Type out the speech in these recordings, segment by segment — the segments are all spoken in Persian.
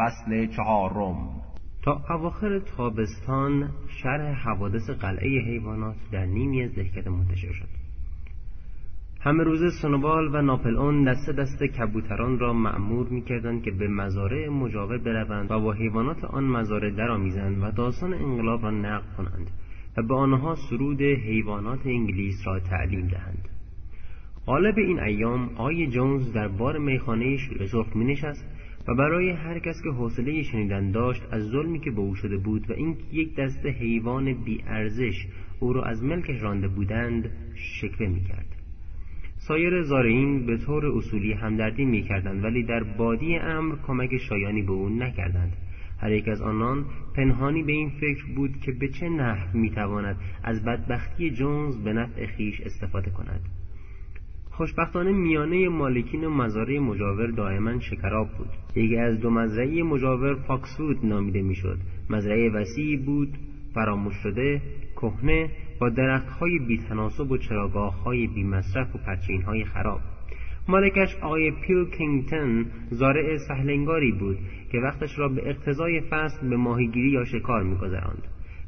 فصل چهارم. تا اواخر تابستان شرح حوادث قلعه حیوانات در نیمی از دهکده منتشر شد. همه روز سنوبال و ناپل اون دسته دسته کبوتران را معمور می‌کردند که به مزارع مجاور بروند و با حیوانات آن مزارع درآمیزند و داستان انقلاب را نقل کنند و به آنها سرود حیوانات انگلیس را تعلیم دهند. غالب این ایام آی جونز در بار میخانه شیر سرخ می نشست برای هر کس که حوصله شنیدن داشت از ظلمی که به او شده بود و اینکه یک دسته حیوان بیارزش او را از ملکش رانده بودند شکوه می‌کرد. سایر زارعین به طور اصولی همدردی می‌کردند ولی در بادی امر کمک شایانی به او نکردند. هر یک از آنان پنهانی به این فکر بود که به چه نحو می‌تواند از بدبختی جونز به نفع خیش استفاده کند. خوشبختانه میان مالکین و مزارع مجاور دائما شکراب بود. یکی از دو مزرعه مجاور فاکسوود نامیده می‌شد. مزرعه وسیعی بود فراموش شده کهنه با درختهای بیتناسب و چراگاههای بیمصرف و پرچینهای خراب. مالکش آقای پیلکینگتن زارع سهلنگاری بود که وقتش را به اقتضای فصل به ماهیگیری یا شکار میگذراند.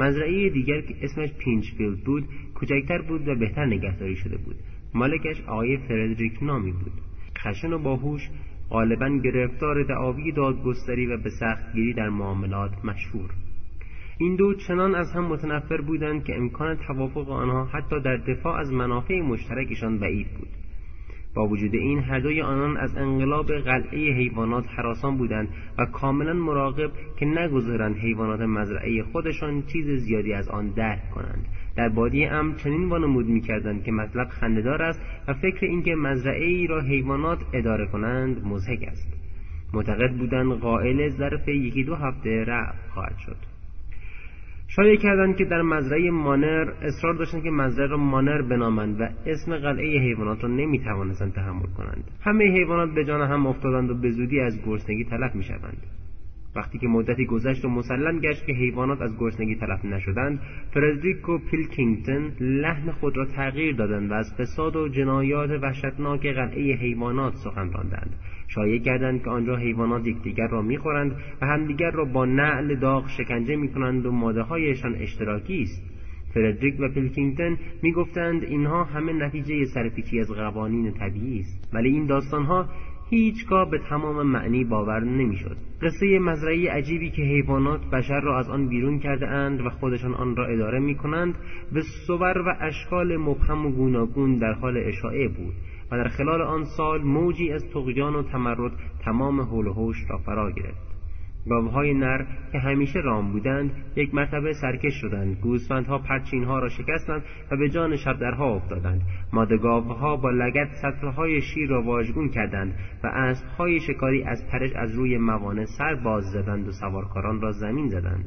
مزرعه دیگر که اسمش پینچفیلد بود کوچکتر بود و بهتر نگهداری شده بود. مالکش آقای فردریک نامی بود. خشن و باهوش غالبا گرفتار دعاوی دادگستری و به سختگیری در معاملات مشهور. این دو چنان از هم متنفر بودند که امکان توافق آنها حتی در دفاع از منافع مشترکشان بعید بود. با وجود این هر دوی آنان از انقلاب قلعه حیوانات حراسان بودند و کاملا مراقب که نگذارند حیوانات مزرعه خودشان چیز زیادی از آن درک کنند. در بادی ام چنین وانمود می‌کردند که مطلب خندهدار است و فکر اینکه مزرعه ای را حیوانات اداره کنند مزهک است. معتقد بودند قائل ظرف یکی دو هفته رفع خواهد شد. شایع کردند که در مزرعه مانر اصرار داشتند که مزرعه را مانر بنامند و اسم قلعه حیوانات را نمی‌توانستند تحمل کنند. همه حیوانات به جان هم افتادند و به زودی از گرسنگی تلف می‌شوند. وقتی که مدتی گذشت و مسلم گشت که حیوانات از گرسنگی تلف نشدند فردریک و پیلکینگتن لحن خود را تغییر دادند و از فساد و جنایات وحشتناک قلعه حیوانات سخن راندند. شایع کردند که آنجا حیوانات یکدیگر را می‌خورند و همدیگر را با نعل داغ شکنجه می‌کنند و ماده هایشان اشتراکی است. فردریک و پیلکینگتن می‌گفتند اینها همه نتیجه سرپیچی از قوانین طبیعی است. ولی این داستانها هیچگاه به تمام معنی باور نمی‌شد. قصه مزرعی عجیبی که حیوانات بشر را از آن بیرون کرده اند و خودشان آن را اداره می کنند به صور و اشکال مبهم و گوناگون در حال اشاعه بود و در خلال آن سال موجی از تقیان و تمرد تمام حول و را فرا گرفت گاوهای نر که همیشه رام بودند یک مرتبه سرکش شدند. گوسفندها پرچینها را شکستند و به جان شبدرها افتادند. ماده گاوها با لگت سطرهای شیر را واژگون کردند و اسبهای شکاری از پرش از روی موانع سر باز زدند و سوارکاران را زمین زدند.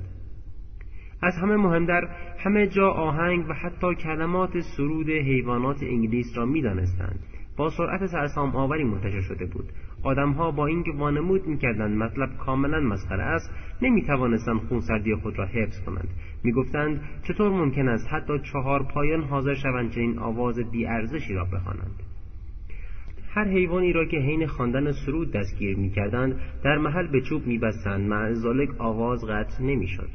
از همه مهمتر همه جا آهنگ و حتی کلمات سرود حیوانات انگلیس را می‌دانستند. با سرعت سرسام آوری منتشر شده بود. آدمها با اینکه وانمود می‌کردند مطلب کاملا مسخره است نمی‌توانستند خونسردی خود را حفظ کنند. می‌گفتند چطور ممکن است حتی چهار پایان حاضر شوند چنین آواز بیارزشی را بخوانند. هر حیوانی را که حین خواندن سرود دستگیر می‌کردند در محل به چوب میبستند. مع آواز قطع نمی‌شد.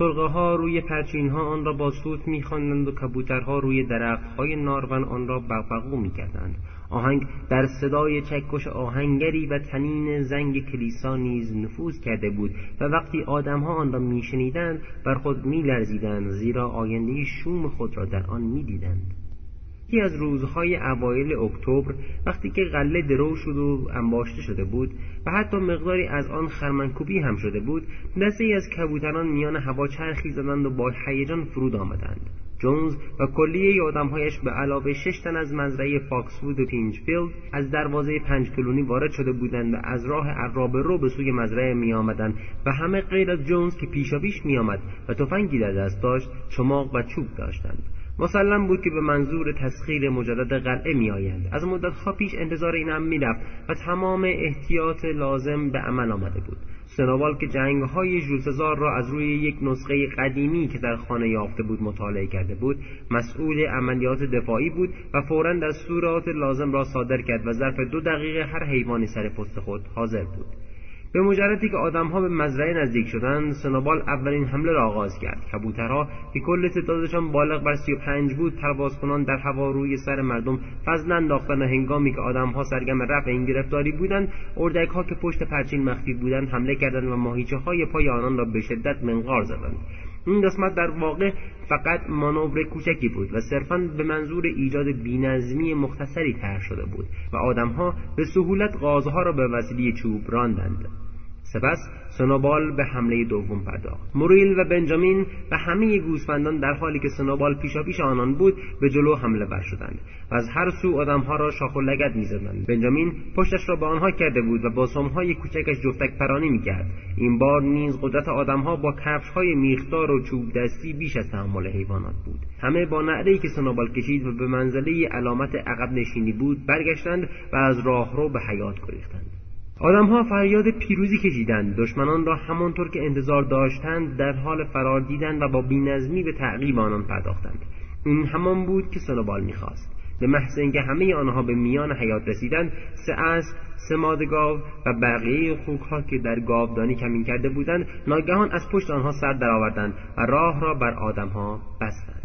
ترقه ها روی پرچین ها آن را با سوت میخواندند و کبوترها روی درخت های نارون آن را بغبغو می‌کردند. آهنگ در صدای چکش آهنگری و تنین زنگ کلیسا نیز نفوذ کرده بود و وقتی آدمها آن را میشنیدند بر خود میلرزیدند زیرا آینده شوم خود را در آن می‌دیدند. یکی از روزهای اوایل اکتبر وقتی که غله درو شد و انباشته شده بود و حتی مقداری از آن خرمنکوبی هم شده بود دسته ای از کبوتران میان هوا چرخی زدند و با هیجان فرود آمدند. جونز و کلیه آدمهایش به علاوه شش تن از مزرعه فاکسوود و پینچفیلد از دروازه پنج کلونی وارد شده بودند و از راه عرابه رو به سوی مزرعه می آمدند و همه غیر از جونز که پیشاپیش می آمد و تفنگی در دست داشت چماق و چوب داشتند. مسلم بود که به منظور تسخیر مجدد قلعه می آیند. از مدتها پیش انتظار این هم می رفت و تمام احتیاط لازم به عمل آمده بود سنوال که جنگ های جولسزار را از روی یک نسخه قدیمی که در خانه یافته بود مطالعه کرده بود مسئول عملیات دفاعی بود و فورا دستورات لازم را صادر کرد و ظرف دو دقیقه هر حیوانی سر پست خود حاضر بود به مجردی که آدمها به مزرعه نزدیک شدند سنوبال اولین حمله را آغاز کرد. کبوترها که کل تعدادشان بالغ بر سی و پنج بود پرواز کنان در هوا روی سر مردم فضل انداختن و هنگامی که آدمها سرگم رفع این گرفتاری بودند اردکها که پشت پرچین مخفی بودند حمله کردند و ماهیچه های پای آنان را به شدت منقار زدند. این قسمت در واقع فقط مانور کوچکی بود و صرفا به منظور ایجاد بینظمی مختصری طرح شده بود و آدمها به سهولت غازها را به وسیله چوب راندند. سپس سنوبال به حمله دوم پرداخت. موریل و بنجامین و همه گوسفندان در حالی که سنوبال پیشاپیش آنان بود به جلو حمله ور شدند و از هر سو آدمها را شاخ و لگد می‌زدند. بنجامین پشتش را به آنها کرده بود و با سمهای کوچکش جفتک پرانی می‌کرد. این بار نیز قدرت آدمها با کفشهای میخدار و چوب دستی بیش از تحمل حیوانات بود. همه با نعرهای که سنوبال کشید و به منزله علامت عقب نشینی بود برگشتند و از راهرو به حیات گریختند. آدمها فریاد پیروزی کشیدند. دشمنان را همانطور که انتظار داشتند در حال فرار دیدند و با بینظمی به تعقیب آنان پرداختند. این همان بود که سنوبال می‌خواست. به محض اینکه همه آنها به میان حیات رسیدند سه اسب سه ماده گاو و بقیه خوکها که در گاودانی کمین کرده بودند ناگهان از پشت آنها سر درآوردند و راه را بر آدمها بستند.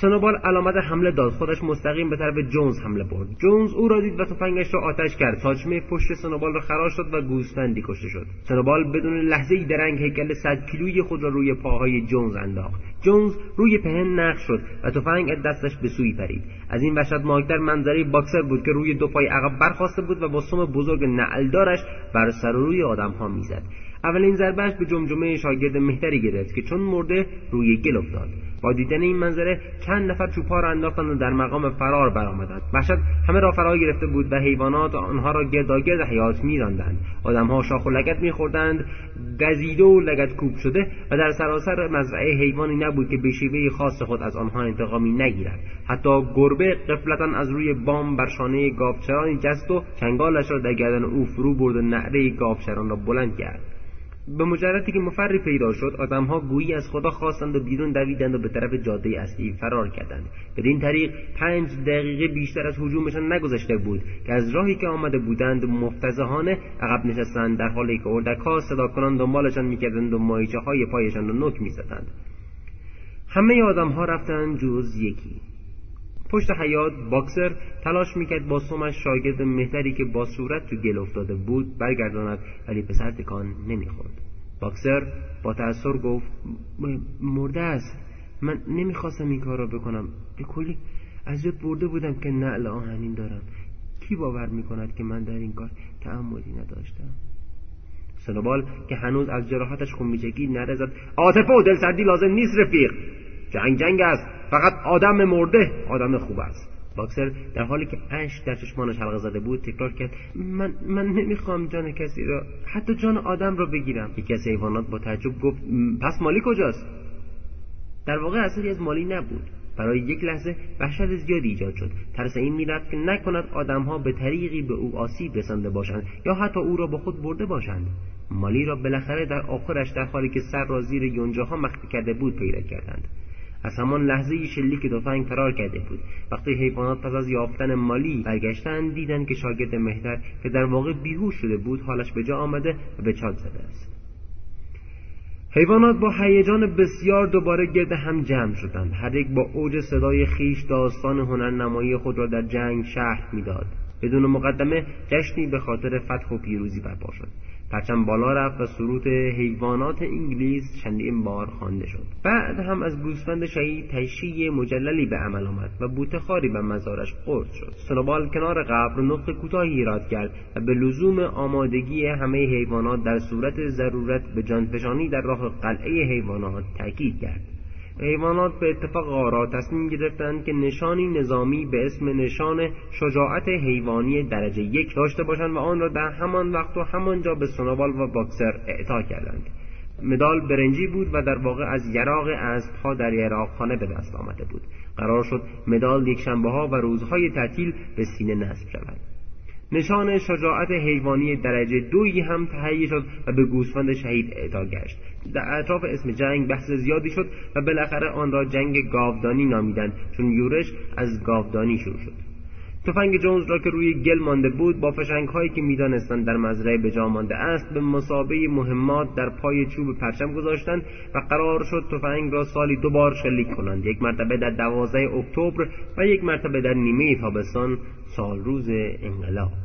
سنوبال علامت حمله داد. خودش مستقیم به طرف جونز حمله برد. جونز او را دید و تفنگش را آتش کرد. ساچمه پشت سنوبال را خراش شد و گوسفندی کشته شد. سنوبال بدون لحظه ای درنگ هیکل صد کیلویی خود را روی پاهای جونز انداخت. جونز روی پهن نقش شد و تفنگ از دستش به سوی پرید. از این وحشتناکتر منظره باکسر بود که روی دو پای عقب برخواسته بود و با سم بزرگ نعلدارش بر سر و روی آدمها می‌زد. اولین ضربهش به جمجمه شاگرد مهتری گرفت که چون مرده روی گل افتاد. با دیدن این منظره چند نفر چوپها را انداختند و در مقام فرار برآمدند. وحشت همه را فرا گرفته بود و حیوانات آنها را گرداگرد حیات میراندند. آدمها شاخ و لگت میخوردند گزیده و لگت کوب شده و در سراسر مزرعه حیوانی نبود که به شیوه خاص خود از آنها انتقامی نگیرد. حتی گربه قفلتا از روی بام بر شانه گاوچرانی جست و چنگالش را در گردن او فرو برد و نعره گاوچران را بلند کرد. به مجردی که مفری پیدا شد آدمها گویی از خدا خواستند و بیرون دویدند و به طرف جاده اصلی فرار کردند. بدین طریق پنج دقیقه بیشتر از هجومشان نگذشته بود که از راهی که آمده بودند مفتزهانه عقب نشستند در حالی که اردکها صدا کنان دنبالشان می‌کردند و ماهیچه های پایشان را نک می‌زدند. همه آدمها رفتند جز یکی. پشت حیات باکسر تلاش می‌کرد با سومش شاگرد مهتری که با صورت تو گل افتاده بود برگرداند ولی پسر تکان نمی‌خورد. باکسر با تأثیر گفت مرده است. من نمی‌خواستم این کار را بکنم. به کلی از یاد برده بودم که نعل آهنین دارم. کی باور می‌کند که من در این کار تعمدی نداشتم؟ سنوبال که هنوز از جراحتش خون میچکید نره زد عاطفه و دلسردی لازم نیست رفیق. جنگ جنگ است. فقط آدم مرده آدم خوب است. باکسر در حالی که اشک در چشمانش حلقه زده بود تکرار کرد من من نمی‌خوام جان کسی را حتی جان آدم را بگیرم. یکی از حیوانات با تعجب گفت پس مالی کجاست؟ در واقع اثری از مالی نبود. برای یک لحظه وحشت زیادی ایجاد شد. ترس این می‌رفت که نکند آدمها به طریقی به او آسیب رسانده باشند یا حتی او را با خود برده باشند. مالی را بالاخره در آخرش در حالی که سر را زیر یونجاها مخفی کرده بود پیدا کردند. از همان لحظه شلیک تفنگ فرار کرده بود. وقتی حیوانات پس از یافتن مالی برگشتند دیدند که شاگرد مهتر که در واقع بیهوش شده بود حالش به جا آمده و به چاد زده است. حیوانات با هیجان بسیار دوباره گرد هم جمع شدند. هر یک با اوج صدای خیش داستان هنرنمایی خود را در جنگ شهر می‌داد. بدون مقدمه جشنی به خاطر فتح و پیروزی برپا شد. پرچم بالا رفت و سرود حیوانات انگلیس چندین بار خوانده شد. بعد هم از گوسفند شهید تشییع مجللی به عمل آمد و بوتخاری به مزارش قرد شد. سنوبال کنار قبر نطق کوتاهی ایراد کرد و به لزوم آمادگی همه حیوانات در صورت ضرورت به جانفشانی در راه قلعه حیوانات تاکید کرد. حیوانات به اتفاق آرا تصمیم گرفتند که نشانی نظامی به اسم نشان شجاعت حیوانی درجه یک داشته باشند و آن را در همان وقت و همانجا به سنوبال و باکسر اعطا کردند. مدال برنجی بود و در واقع از یراق اسبها در یراقخانه به دست آمده بود. قرار شد مدال یک شنبه ها و روزهای تعطیل به سینه نصب شود. نشان شجاعت حیوانی درجه دویی هم تهیه شد و به گوسفند شهید اعطا گشت. در اطراف اسم جنگ بحث زیادی شد و بالاخره آن را جنگ گاودانی نامیدند چون یورش از گاودانی شروع شد. تفنگ جونز را که روی گل مانده بود با فشنگ هایی که می‌دانستند در مزرعه به مانده است به مسابه مهمات در پای چوب پرچم گذاشتند و قرار شد تفنگ را سالی دو بار شلیک کنند. یک مرتبه در دوازده اکتبر و یک مرتبه در نیمه تابستان سال روز انقلاب.